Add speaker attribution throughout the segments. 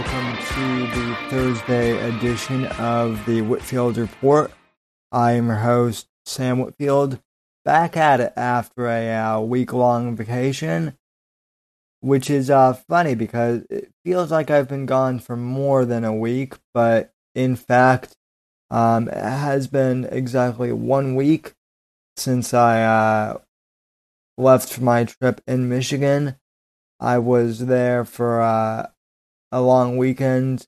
Speaker 1: Welcome to the Thursday edition of the Whitfield Report. I am your host, Sam Whitfield, back at it after a uh, week long vacation, which is uh, funny because it feels like I've been gone for more than a week, but in fact, um, it has been exactly one week since I uh, left for my trip in Michigan. I was there for uh, a long weekend,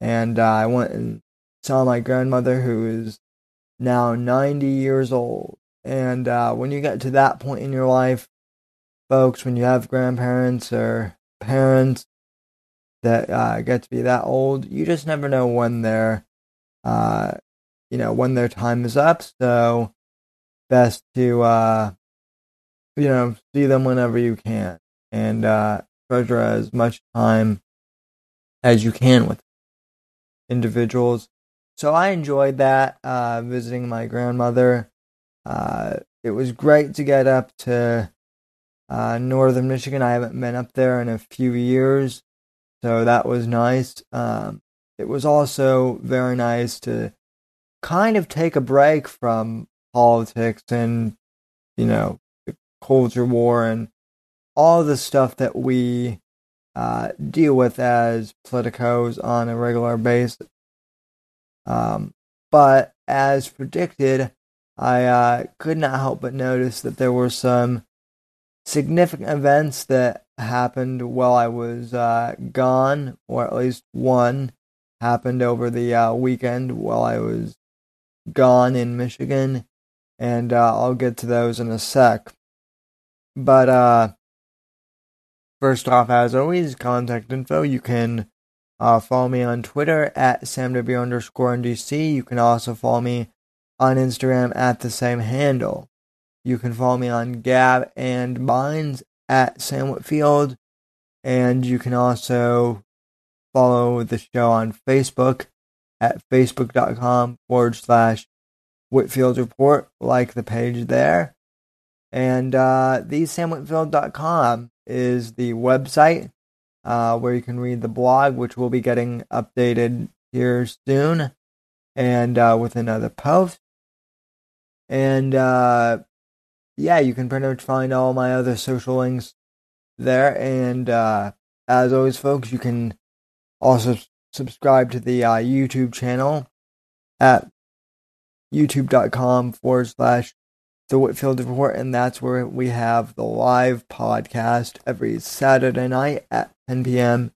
Speaker 1: and uh, I went and saw my grandmother, who is now 90 years old. And uh, when you get to that point in your life, folks, when you have grandparents or parents that uh, get to be that old, you just never know when their, uh, you know, when their time is up. So best to, uh, you know, see them whenever you can and uh, treasure as much time as you can with individuals. So I enjoyed that uh, visiting my grandmother. Uh, it was great to get up to uh, northern Michigan. I haven't been up there in a few years, so that was nice. Um, it was also very nice to kind of take a break from politics and you know the culture war and all the stuff that we uh, deal with as politicos on a regular basis. Um, but as predicted, I uh, could not help but notice that there were some significant events that happened while I was uh, gone, or at least one happened over the uh, weekend while I was gone in Michigan, and uh, I'll get to those in a sec. But uh, First off, as always, contact info. You can uh, follow me on Twitter at samw underscore ndc. You can also follow me on Instagram at the same handle. You can follow me on Gab and Minds at Sam Whitfield. And you can also follow the show on Facebook at facebook.com forward slash Whitfield Report. Like the page there. And uh, thesamwhitfield.com is the website uh, where you can read the blog, which will be getting updated here soon and uh, with another post. And uh, yeah, you can pretty much find all my other social links there. And uh, as always, folks, you can also subscribe to the uh, YouTube channel at youtube.com forward slash the Whitfield Report, and that's where we have the live podcast every Saturday night at 10 p.m.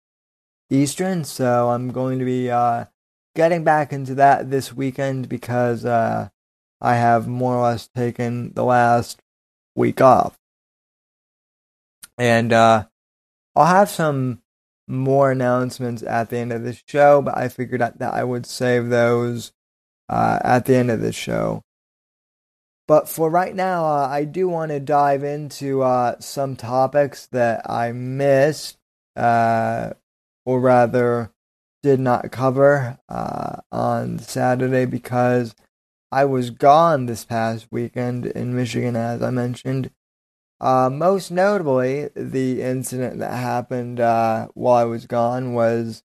Speaker 1: Eastern. So I'm going to be uh, getting back into that this weekend because uh, I have more or less taken the last week off. And uh, I'll have some more announcements at the end of the show, but I figured that I would save those uh, at the end of the show. But for right now, uh, I do want to dive into uh, some topics that I missed, uh, or rather, did not cover uh, on Saturday because I was gone this past weekend in Michigan, as I mentioned. Uh, most notably, the incident that happened uh, while I was gone was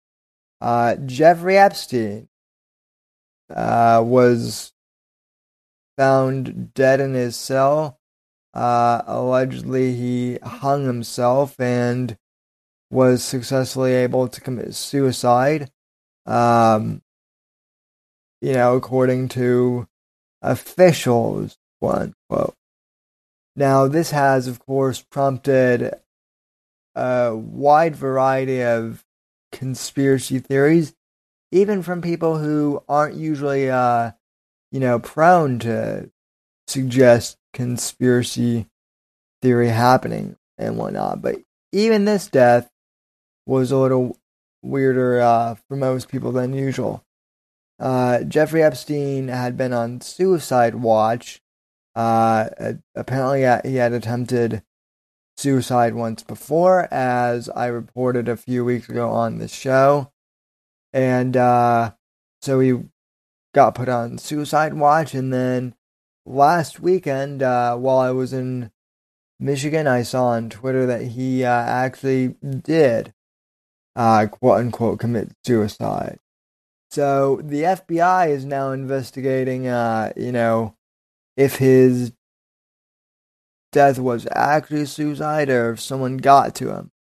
Speaker 1: Jeffrey Epstein was found dead in his cell. Uh, allegedly, he hung himself and was successfully able to commit suicide. Um, you know, according to officials, one quote. Now, this has, of course, prompted a wide variety of conspiracy theories, even from people who aren't usually uh, you know, prone to suggest conspiracy theory happening and whatnot. But even this death was a little weirder uh, for most people than usual. Uh, Jeffrey Epstein had been on suicide watch. Uh, apparently, uh, he had attempted suicide once before, as I reported a few weeks ago on the show. And uh, so he got put on suicide watch. And then last weekend, uh, while I was in Michigan, I saw on Twitter that he uh, actually did uh, quote unquote commit suicide. So the FBI is now investigating, uh, you know, if his death was actually suicide or if someone got to him.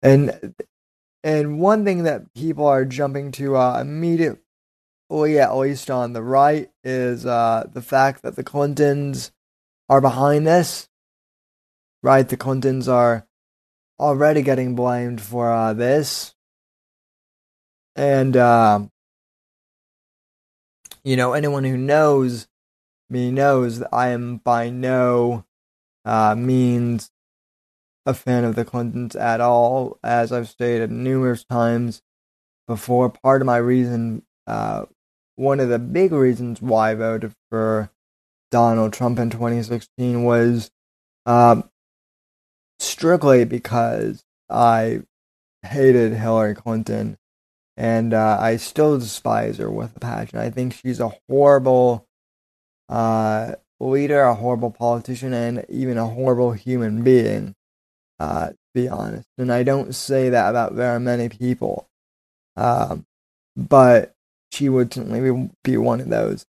Speaker 1: And and one thing that people are jumping to uh, immediately, at least on the right, is uh, the fact that the Clintons are behind this. Right, the Clintons are already getting blamed for uh, this, and uh, you know anyone who knows me knows that I am by no uh, means a fan of the Clintons at all, as I've stated numerous times before. Part of my reason, uh, one of the big reasons why I voted for Donald Trump in 2016 was uh, strictly because I hated Hillary Clinton and uh, I still despise her with a passion. I think she's a horrible uh, leader, a horrible politician, and even a horrible human being uh, to be honest. And I don't say that about very many people. Um, but she would certainly be one of those.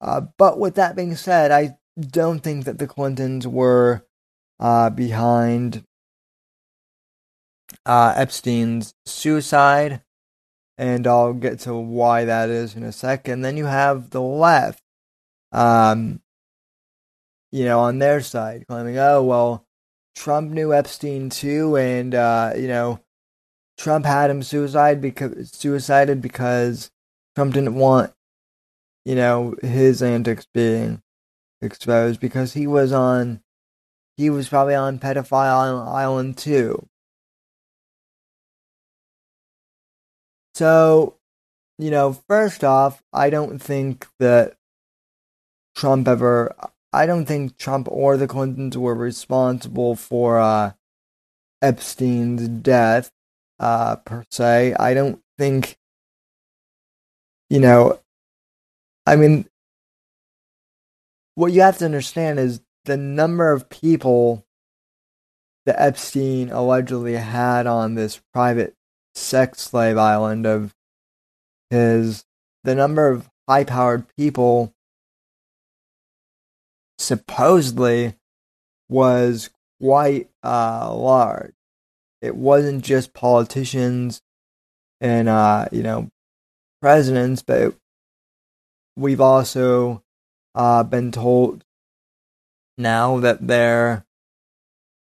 Speaker 1: Uh, but with that being said, I don't think that the Clintons were uh, behind uh, Epstein's suicide, and I'll get to why that is in a second. Then you have the left, um, you know, on their side claiming, oh, well, Trump knew Epstein too, and uh, you know, Trump had him suicide because suicided because Trump didn't want, you know, his antics being exposed because he was on, he was probably on pedophile island too. So, you know, first off, I don't think that Trump ever I don't think Trump or the Clintons were responsible for uh, Epstein's death, uh, per se. I don't think, you know, I mean, what you have to understand is the number of people that Epstein allegedly had on this private sex slave island of his, the number of high powered people supposedly was quite uh, large. It wasn't just politicians and uh, you know presidents, but we've also uh, been told now that there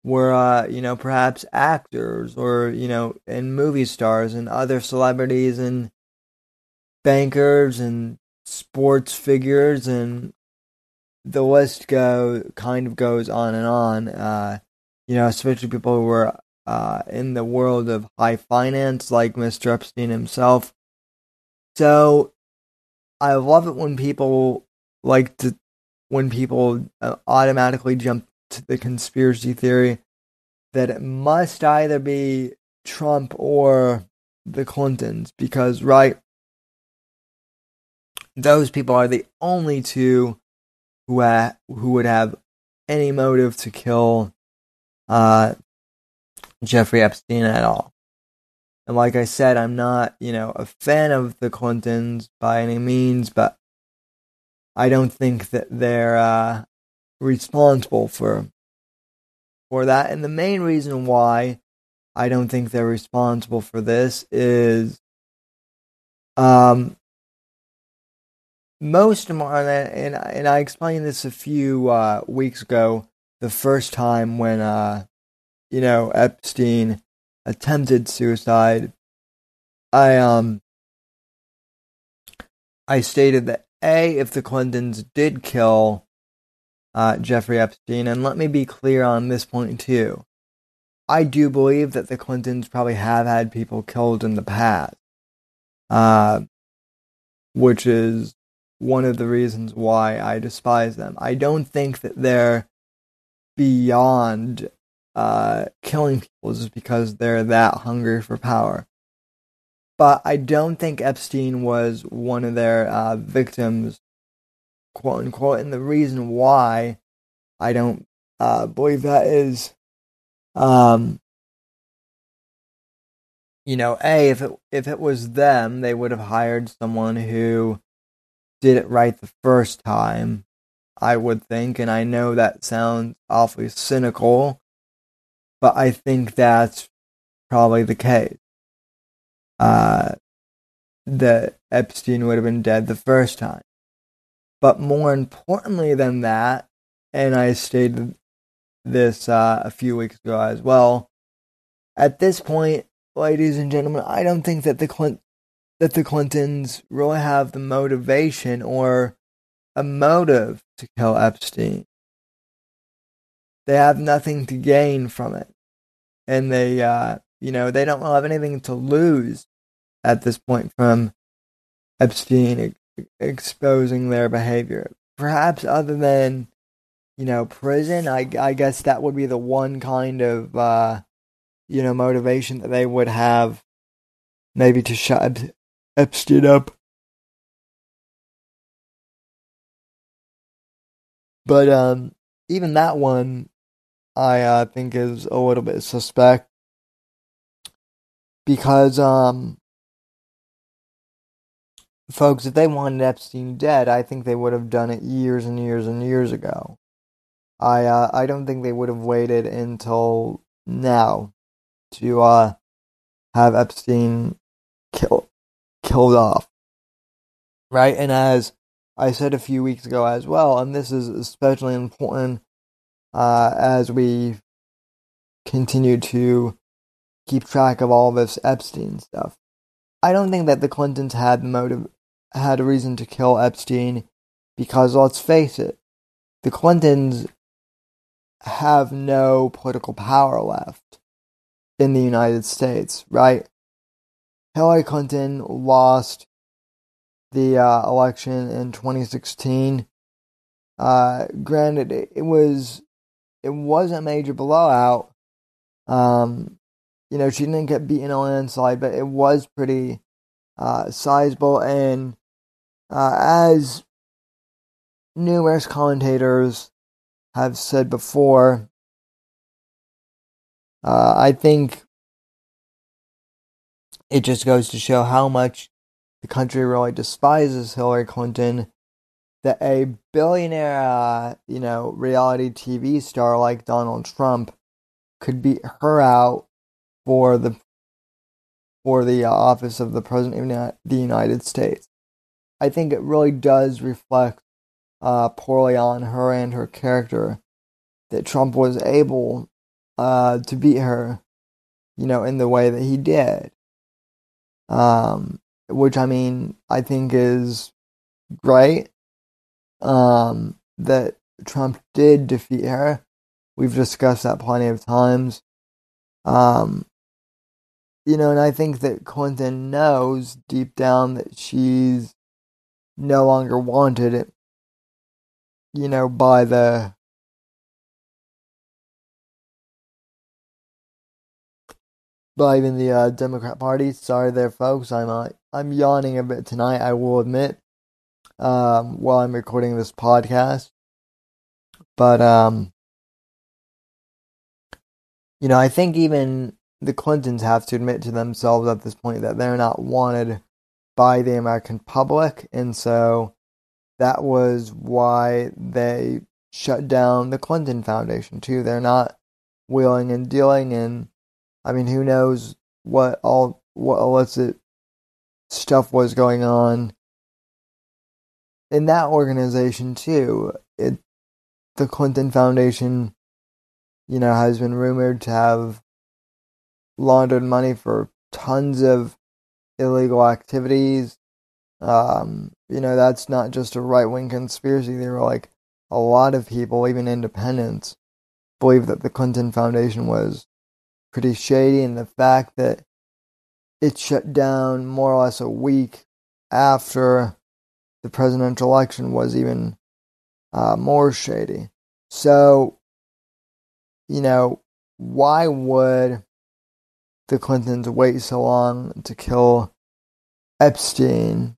Speaker 1: were uh, you know perhaps actors or you know and movie stars and other celebrities and bankers and sports figures and the list go kind of goes on and on. Uh, you know, especially people who were uh, in the world of high finance, like Mr. Epstein himself. So, I love it when people like to when people uh, automatically jump to the conspiracy theory that it must either be Trump or the Clintons because right those people are the only two who ha- who would have any motive to kill uh, Jeffrey Epstein at all. And like I said, I'm not, you know, a fan of the Clintons by any means, but I don't think that they're uh, responsible for for that. And the main reason why I don't think they're responsible for this is um most of my and and I explained this a few uh, weeks ago. The first time when uh, you know Epstein attempted suicide, I um I stated that a if the Clintons did kill uh, Jeffrey Epstein, and let me be clear on this point too. I do believe that the Clintons probably have had people killed in the past, uh, which is one of the reasons why I despise them. I don't think that they're beyond uh, killing people just because they're that hungry for power. But I don't think Epstein was one of their uh, victims, quote unquote. And the reason why I don't uh, believe that is, um, you know, a if it if it was them, they would have hired someone who did it right the first time. I would think, and I know that sounds awfully cynical, but I think that's probably the case. Uh, that Epstein would have been dead the first time. But more importantly than that, and I stated this uh, a few weeks ago as well. At this point, ladies and gentlemen, I don't think that the Clint that the Clintons really have the motivation or a motive to kill Epstein. They have nothing to gain from it, and they, uh, you know, they don't have anything to lose at this point from Epstein exposing their behavior. Perhaps other than, you know, prison, I, I guess that would be the one kind of, uh, you know, motivation that they would have maybe to shut Epstein up. But um, even that one, I uh, think is a little bit suspect because um, folks, if they wanted Epstein dead, I think they would have done it years and years and years ago. I uh, I don't think they would have waited until now to uh, have Epstein killed killed off. Right, and as I said a few weeks ago as well, and this is especially important as we continue to keep track of all this Epstein stuff. I don't think that the Clintons had motive had a reason to kill Epstein because let's face it, the Clintons have no political power left in the United States, right? Hillary Clinton lost the uh, election in 2016. Uh, granted, it, was it was a major blowout. Um, you know, she didn't get beaten on a inside, but it was pretty uh, sizable. And uh, as numerous commentators have said before, uh, I think it just goes to show how much the country really despises Hillary Clinton. That a billionaire, uh, you know, reality TV star like Donald Trump could beat her out for the for the uh, office of the president of the United States. I think it really does reflect uh, poorly on her and her character that Trump was able uh, to beat her, you know, in the way that he did. Um, which I mean, I think is great. Um, that Trump did defeat her. We've discussed that plenty of times. Um, you know, and I think that Clinton knows deep down that she's no longer wanted, you know, by the by even the uh, Democrat Party. Sorry, there, folks. I'm uh, I'm yawning a bit tonight. I will admit, um, while I'm recording this podcast, but um, you know, I think even the Clintons have to admit to themselves at this point that they're not wanted by the American public. And so that was why they shut down the Clinton Foundation, too. They're not wheeling and dealing. And I mean, who knows what all, what illicit stuff was going on in that organization, too. It, the Clinton Foundation, you know, has been rumored to have laundered money for tons of illegal activities. Um, you know, that's not just a right wing conspiracy. There were like a lot of people, even independents, believe that the Clinton Foundation was pretty shady, and the fact that it shut down more or less a week after the presidential election was even uh, more shady. So, you know, why would the Clintons wait so long to kill Epstein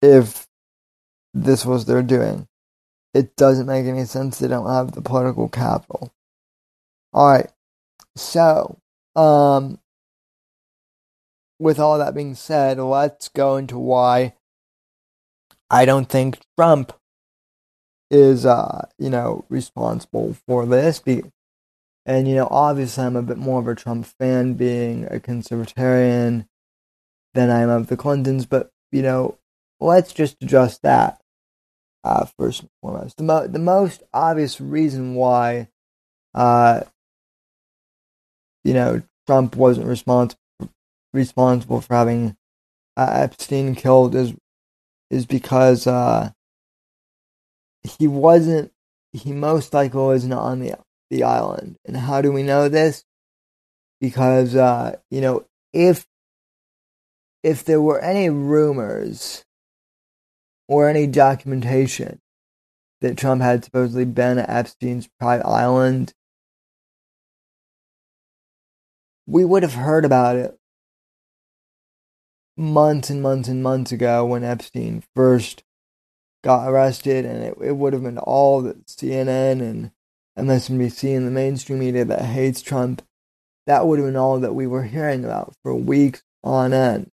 Speaker 1: if this was their doing. It doesn't make any sense. They don't have the political capital. All right. So, um, with all that being said, let's go into why I don't think Trump is, uh, you know, responsible for this. And, you know, obviously I'm a bit more of a Trump fan being a conservatarian than I am of the Clintons, but, you know, let's just address that uh, first and foremost. The, mo- the most obvious reason why, uh, you know, Trump wasn't responsible responsible for having uh, Epstein killed is is because uh, he wasn't. He most likely wasn't on the the island. And how do we know this? Because uh, you know, if if there were any rumors or any documentation that Trump had supposedly been at Epstein's private island, we would have heard about it months and months and months ago when Epstein first got arrested, and it, it would have been all the CNN and MSNBC and the mainstream media that hates Trump. That would have been all that we were hearing about for weeks on end,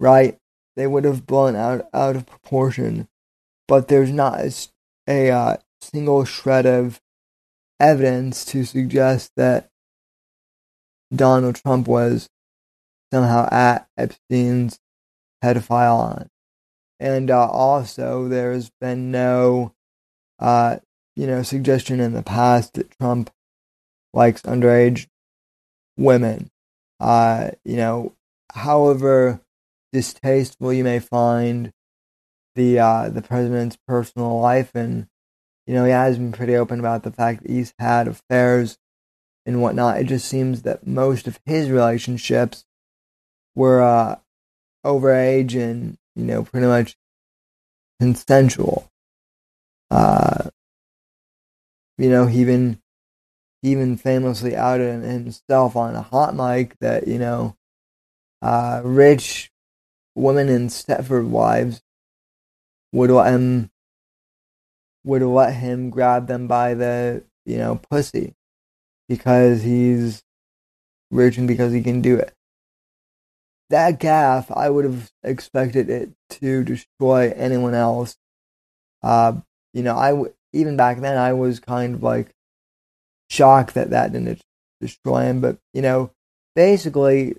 Speaker 1: right? They would have blown out out of proportion, but there's not a, a uh, single shred of evidence to suggest that Donald Trump was somehow at Epstein's pedophile on. And uh, also, there's been no, uh, you know, suggestion in the past that Trump likes underage women. Uh, you know, however distasteful you may find the uh, the president's personal life, and you know, he has been pretty open about the fact that he's had affairs and whatnot. It just seems that most of his relationships were uh, overage and you know pretty much consensual. Uh, you know, he even he even famously outed himself on a hot mic that you know, uh, rich women and Stepford wives would let him would let him grab them by the you know pussy because he's rich and because he can do it that gaff, I would have expected it to destroy anyone else. Uh, you know, I w- even back then I was kind of like shocked that that didn't destroy him. But you know, basically,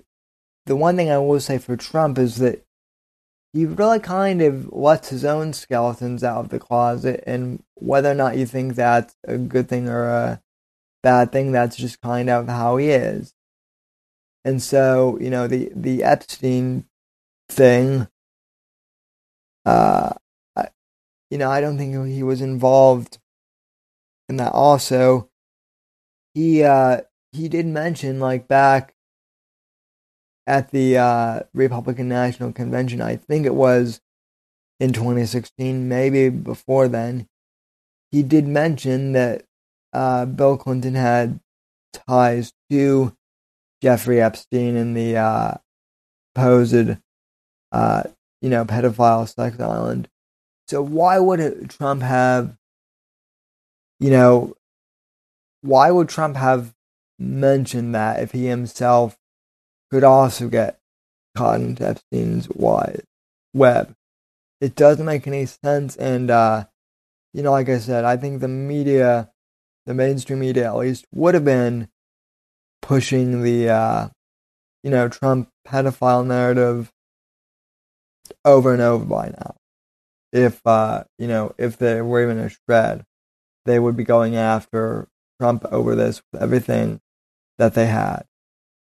Speaker 1: the one thing I will say for Trump is that he really kind of lets his own skeletons out of the closet, and whether or not you think that's a good thing or a bad thing, that's just kind of how he is. And so, you know, the the Epstein thing, uh, I, you know, I don't think he was involved in that. Also, he uh, he did mention like back at the uh, Republican National Convention, I think it was in 2016, maybe before then, he did mention that uh, Bill Clinton had ties to Jeffrey Epstein and the uh, supposed, uh, you know, pedophile sex island. So why would Trump have, you know, why would Trump have mentioned that if he himself could also get caught into Epstein's web? It doesn't make any sense. And, uh, you know, like I said, I think the media, the mainstream media at least, would have been pushing the uh, you know Trump pedophile narrative over and over by now. If uh, you know if they were even a shred, they would be going after Trump over this with everything that they had.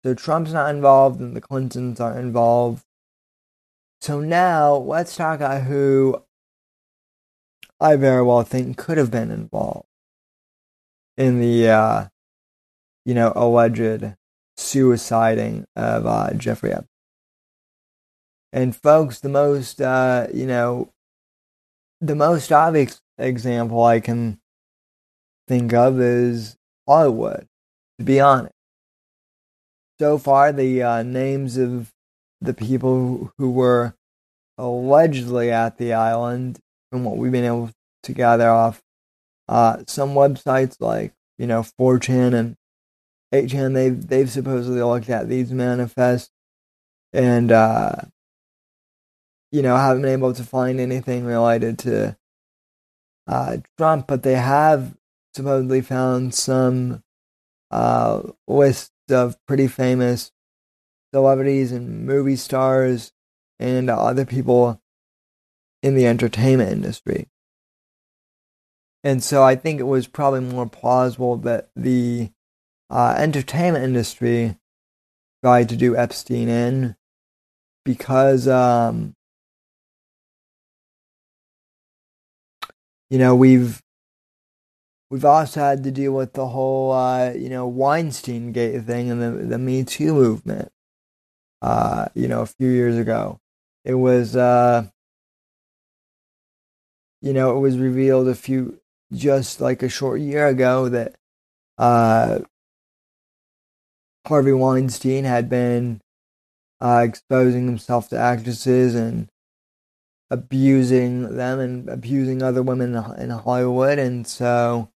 Speaker 1: So Trump's not involved, and the Clintons aren't involved. So now let's talk about who I very well think could have been involved in the uh, you know, alleged suiciding of uh, Jeffrey Epstein. And folks, the most, uh, you know, the most obvious example I can think of is Hollywood, to be honest. So far, the uh, names of the people who were allegedly at the island, from what we've been able to gather off uh, some websites like, you know, 4chan and 8chan, they've, they've supposedly looked at these manifests. and uh, you know haven't been able to find anything related to uh, Trump, but they have supposedly found some uh, list of pretty famous celebrities and movie stars and other people in the entertainment industry. And so I think it was probably more plausible that the uh, entertainment industry tried to do Epstein in because, um, you know, we've we've also had to deal with the whole, uh, you know, Weinstein Gate thing and the the Me Too movement. Uh, you know, a few years ago, it was, uh, you know, it was revealed a few just like a short year ago that uh, Harvey Weinstein had been uh, exposing himself to actresses and abusing them and abusing other women in Hollywood. And so,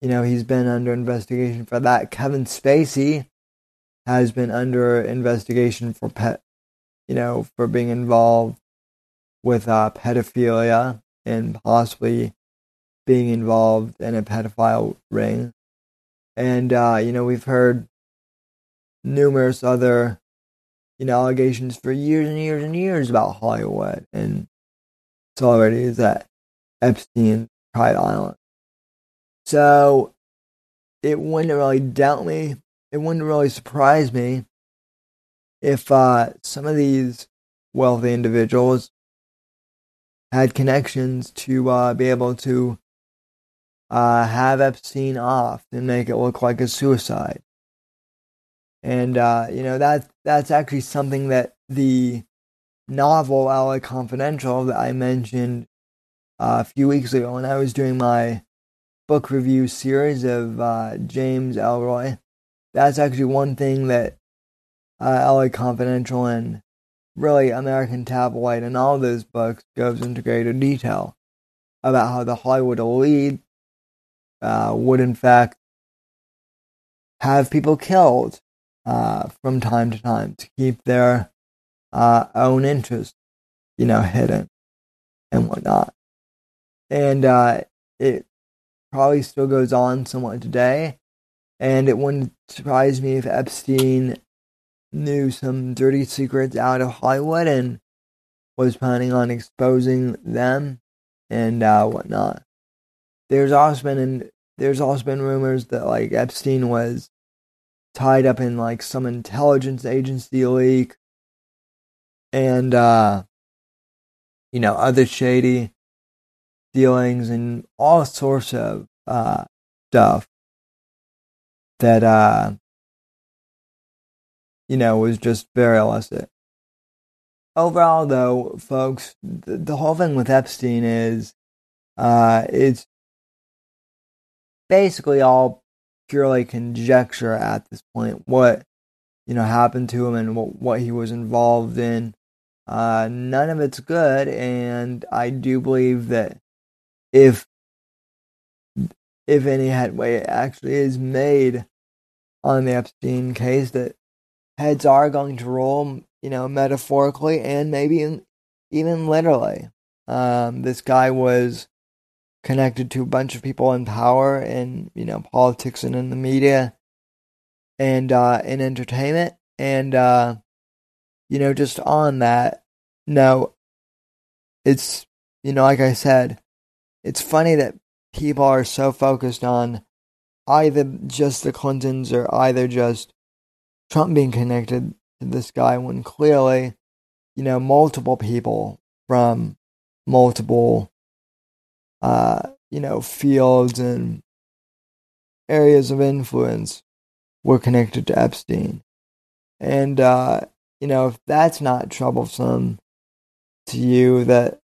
Speaker 1: you know, he's been under investigation for that. Kevin Spacey has been under investigation for pet, you know, for being involved with uh, pedophilia and possibly being involved in a pedophile ring. And, uh, you know, we've heard numerous other, you know, allegations for years and years and years about Hollywood and celebrities at Epstein private island. So it wouldn't really doubt me. It wouldn't really surprise me if uh, some of these wealthy individuals had connections to uh, be able to uh, have Epstein off and make it look like a suicide. And uh, you know that that's actually something that the novel LA Confidential that I mentioned uh, a few weeks ago when I was doing my book review series of uh, James Ellroy. That's actually one thing that uh, LA Confidential and really American Tabloid and all those books goes into greater detail about how the Hollywood elite uh, would in fact have people killed uh, from time to time to keep their uh, own interests, you know, hidden and whatnot. And uh, it probably still goes on somewhat today. And it wouldn't surprise me if Epstein knew some dirty secrets out of Hollywood and was planning on exposing them and uh, whatnot. There's also been an, there's also been rumors that like Epstein was tied up in like some intelligence agency leak and uh you know other shady dealings and all sorts of uh stuff that uh you know was just very illicit. Overall though folks the, the whole thing with epstein is uh it's basically all purely conjecture at this point what you know happened to him and what, what he was involved in. Uh, none of it's good and i do believe that if if any headway actually is made on the epstein case that heads are going to roll you know metaphorically and maybe even literally. Um, this guy was connected to a bunch of people in power in you know politics and in the media and uh, in entertainment. And uh, you know just on that no it's you know like i said it's funny that people are so focused on either just the clintons or either just trump being connected to this guy when clearly you know multiple people from multiple uh, you know, fields and areas of influence were connected to Epstein. And, uh, you know, if that's not troublesome to you, that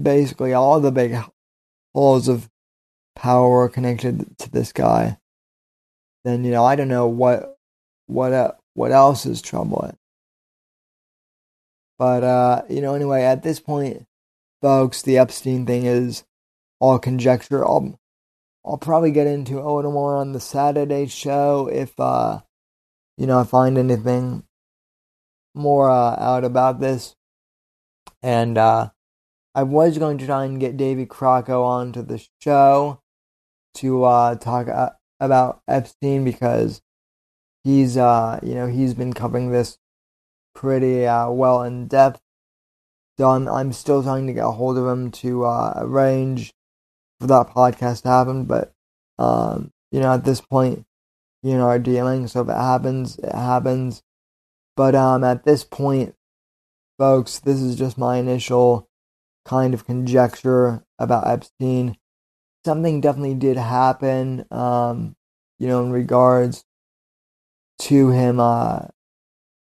Speaker 1: basically all the big holes of power are connected to this guy, then, you know, I don't know what, what, uh, what else is troubling. But, uh, you know, anyway, at this point, folks, the Epstein thing is all conjecture. I'll I'll probably get into a little more on the Saturday show if uh you know I find anything more uh, out about this, and uh, I was going to try and get David Crocco onto the show to uh, talk uh, about Epstein because he's uh, you know he's been covering this pretty uh, well in depth. So I'm I'm still trying to get a hold of him to uh, arrange for that podcast to happen, but um, you know at this point, you know, are dealing. So if it happens, it happens. But um, at this point, folks, this is just my initial kind of conjecture about Epstein. Something definitely did happen, um, you know, in regards to him, uh,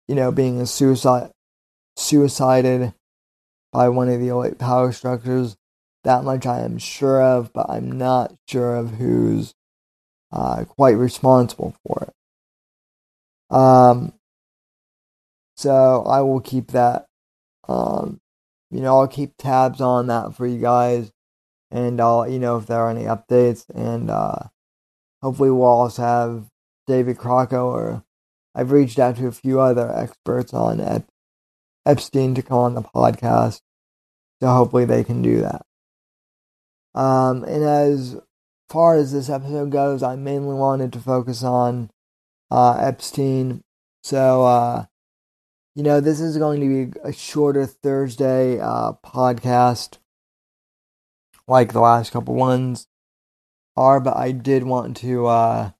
Speaker 1: you know, being a suicide, suicided by one of the elite power structures. That much I am sure of, but I'm not sure of who's uh, quite responsible for it. Um, so I will keep that. Um, you know, I'll keep tabs on that for you guys, and I'll you know if there are any updates. And uh, hopefully, we'll also have David Crocco, or I've reached out to a few other experts on Ep- Epstein to come on the podcast. So hopefully, they can do that. Um, and as far as this episode goes, I mainly wanted to focus on uh, Epstein. So, uh, you know, this is going to be a shorter Thursday uh, podcast, like the last couple ones are. But I did want to, uh,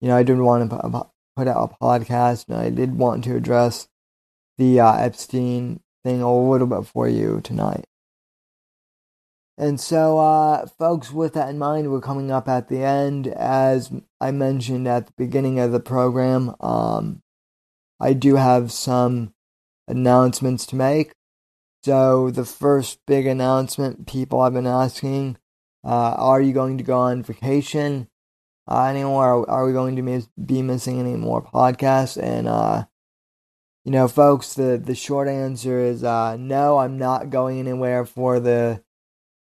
Speaker 1: you know, I did want to put out a podcast, and I did want to address the uh, Epstein thing a little bit for you tonight. And so, uh, folks, with that in mind, we're coming up at the end. As I mentioned at the beginning of the program, um, I do have some announcements to make. So, the first big announcement people have been asking uh, are you going to go on vacation uh, anymore? Are, we going to be missing any more podcasts? And, uh, you know, folks, the, the short answer is uh, no, I'm not going anywhere for the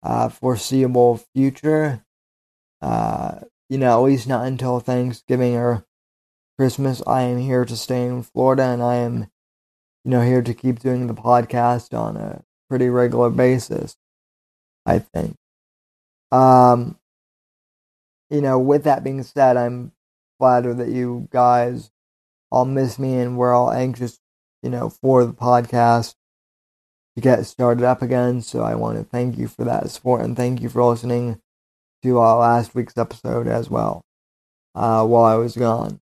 Speaker 1: uh, foreseeable future. Uh, you know, at least not until Thanksgiving or Christmas. I am here to stay in Florida and I am, you know, here to keep doing the podcast on a pretty regular basis, I think. Um, you know, with that being said, I'm flattered that you guys all miss me and we're all anxious, you know, for the podcast to get started up again. So I want to thank you for that support and thank you for listening to our last week's episode as well uh, while I was gone.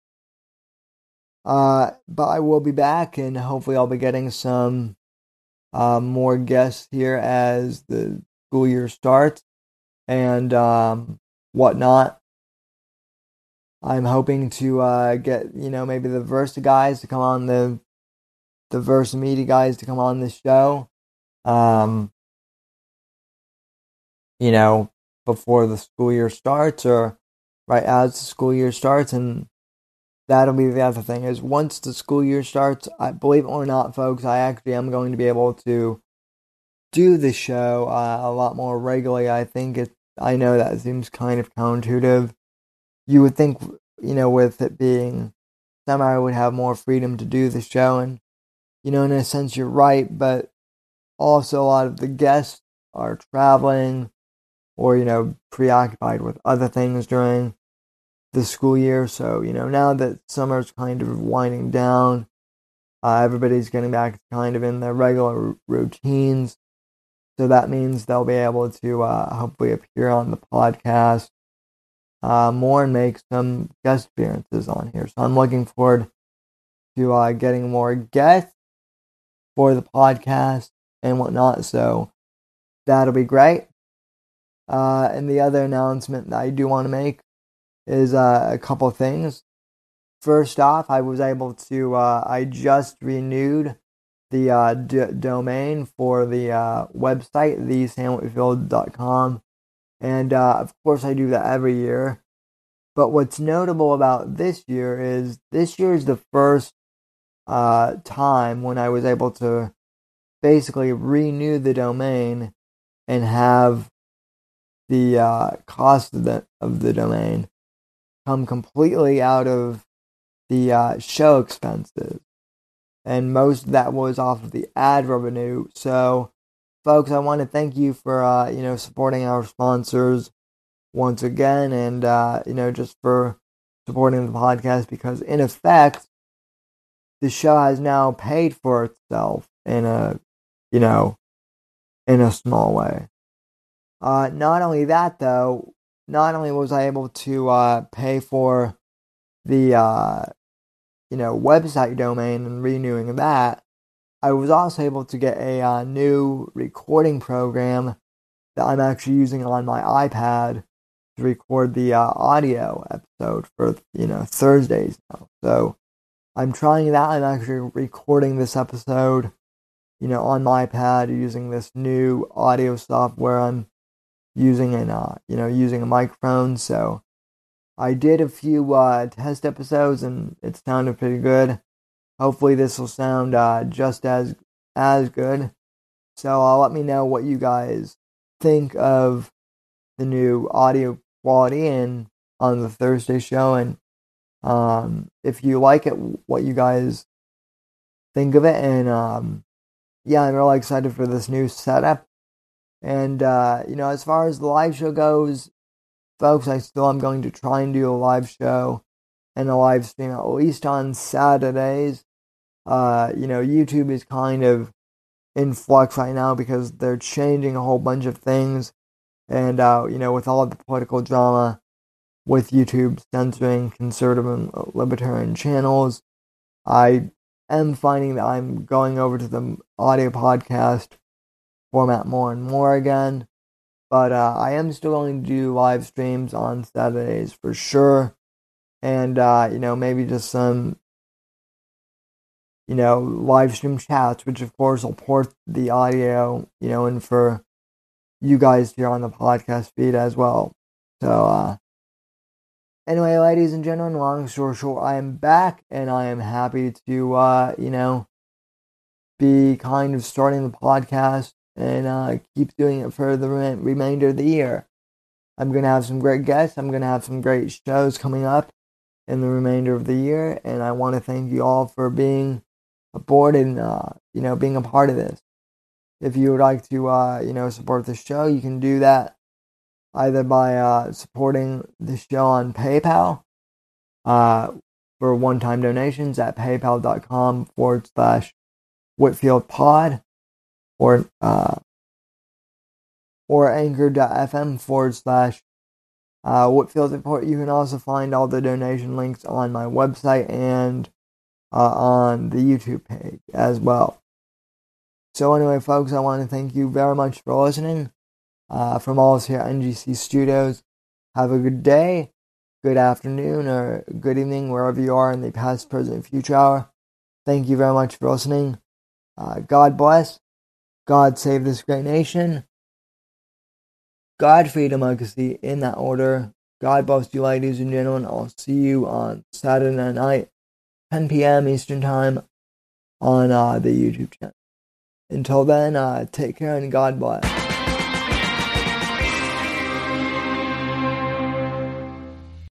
Speaker 1: Uh, but I will be back and hopefully I'll be getting some uh, more guests here as the school year starts and um, whatnot. I'm hoping to uh, get you know maybe the Versa guys to come on the the Versa Media guys to come on the show um, you know, before the school year starts or right as the school year starts. And that'll be the other thing is once the school year starts, I believe it or not, folks, I actually am going to be able to do the show uh, a lot more regularly. I think it, I know that seems kind of counterintuitive. You would think, you know, with it being summer, I would have more freedom to do the show. And, you know, in a sense, you're right, but also, a lot of the guests are traveling or, you know, preoccupied with other things during the school year. So, you know, now that summer's kind of winding down, uh, everybody's getting back kind of in their regular r- routines. So that means they'll be able to uh, hopefully appear on the podcast uh, more and make some guest appearances on here. So I'm looking forward to uh, getting more guests for the podcast and whatnot. So that'll be great. Uh, and the other announcement that I do want to make is uh, a couple things. First off, I was able to, uh, I just renewed the uh, d- domain for the uh, website, thesamwhitfield.com. And uh, of course, I do that every year. But what's notable about this year is this year is the first uh, time when I was able to basically renew the domain and have the uh, cost of the, of the domain come completely out of the uh, show expenses. and most of that was off of the ad revenue. So, folks, I want to thank you for uh, you know supporting our sponsors once again, and uh, you know just for supporting the podcast because in effect, the show has now paid for itself in a you know in a small way. Uh, not only that, though, not only was I able to uh, pay for the uh, you know website domain and renewing that, I was also able to get a uh, new recording program that I'm actually using on my iPad to record the uh, audio episode for you know Thursdays now. So I'm trying that. I'm actually recording this episode, you know, on my iPad using this new audio software. I'm using an uh, you know using a microphone. So I did a few uh, test episodes and it sounded pretty good. Hopefully this will sound uh, just as as good. So uh, let me know what you guys think of the new audio quality and on the Thursday show and um, if you like it what you guys think of it and um, yeah I'm really excited for this new setup and, uh, you know, as far as the live show goes, folks, I still am going to try and do a live show and a live stream at least on Saturdays. Uh, you know, YouTube is kind of in flux right now because they're changing a whole bunch of things. And, uh, you know, with all of the political drama with YouTube censoring conservative and libertarian channels, I am finding that I'm going over to the audio podcast format more and more again. But uh, I am still going to do live streams on Saturdays for sure. And, uh, you know, maybe just some, you know, live stream chats, which of course will port the audio, you know, and for you guys here on the podcast feed as well. So, uh, anyway, ladies and gentlemen, long story short, I am back and I am happy to, uh, you know, be kind of starting the podcast and uh, keep doing it for the remainder of the year. I'm going to have some great guests. I'm going to have some great shows coming up in the remainder of the year, and I want to thank you all for being aboard and uh, you know being a part of this. If you would like to uh, you know support the show, you can do that either by uh, supporting the show on PayPal uh, for one-time donations at paypal.com forward slash Whitfield Pod or uh, or anchor.fm forward slash uh, Whitfield Report. You can also find all the donation links on my website and uh, on the YouTube page as well. So, anyway, folks, I want to thank you very much for listening. Uh, from all of us here at NGC Studios, have a good day, good afternoon, or good evening, wherever you are in the past, present, future hour. Thank you very much for listening. Uh, God bless. God save this great nation. God free democracy in that order. God bless you, ladies and gentlemen. I'll see you on Saturday night, 10 p.m. Eastern Time on uh, the YouTube channel. Until then, uh, take care and God bless.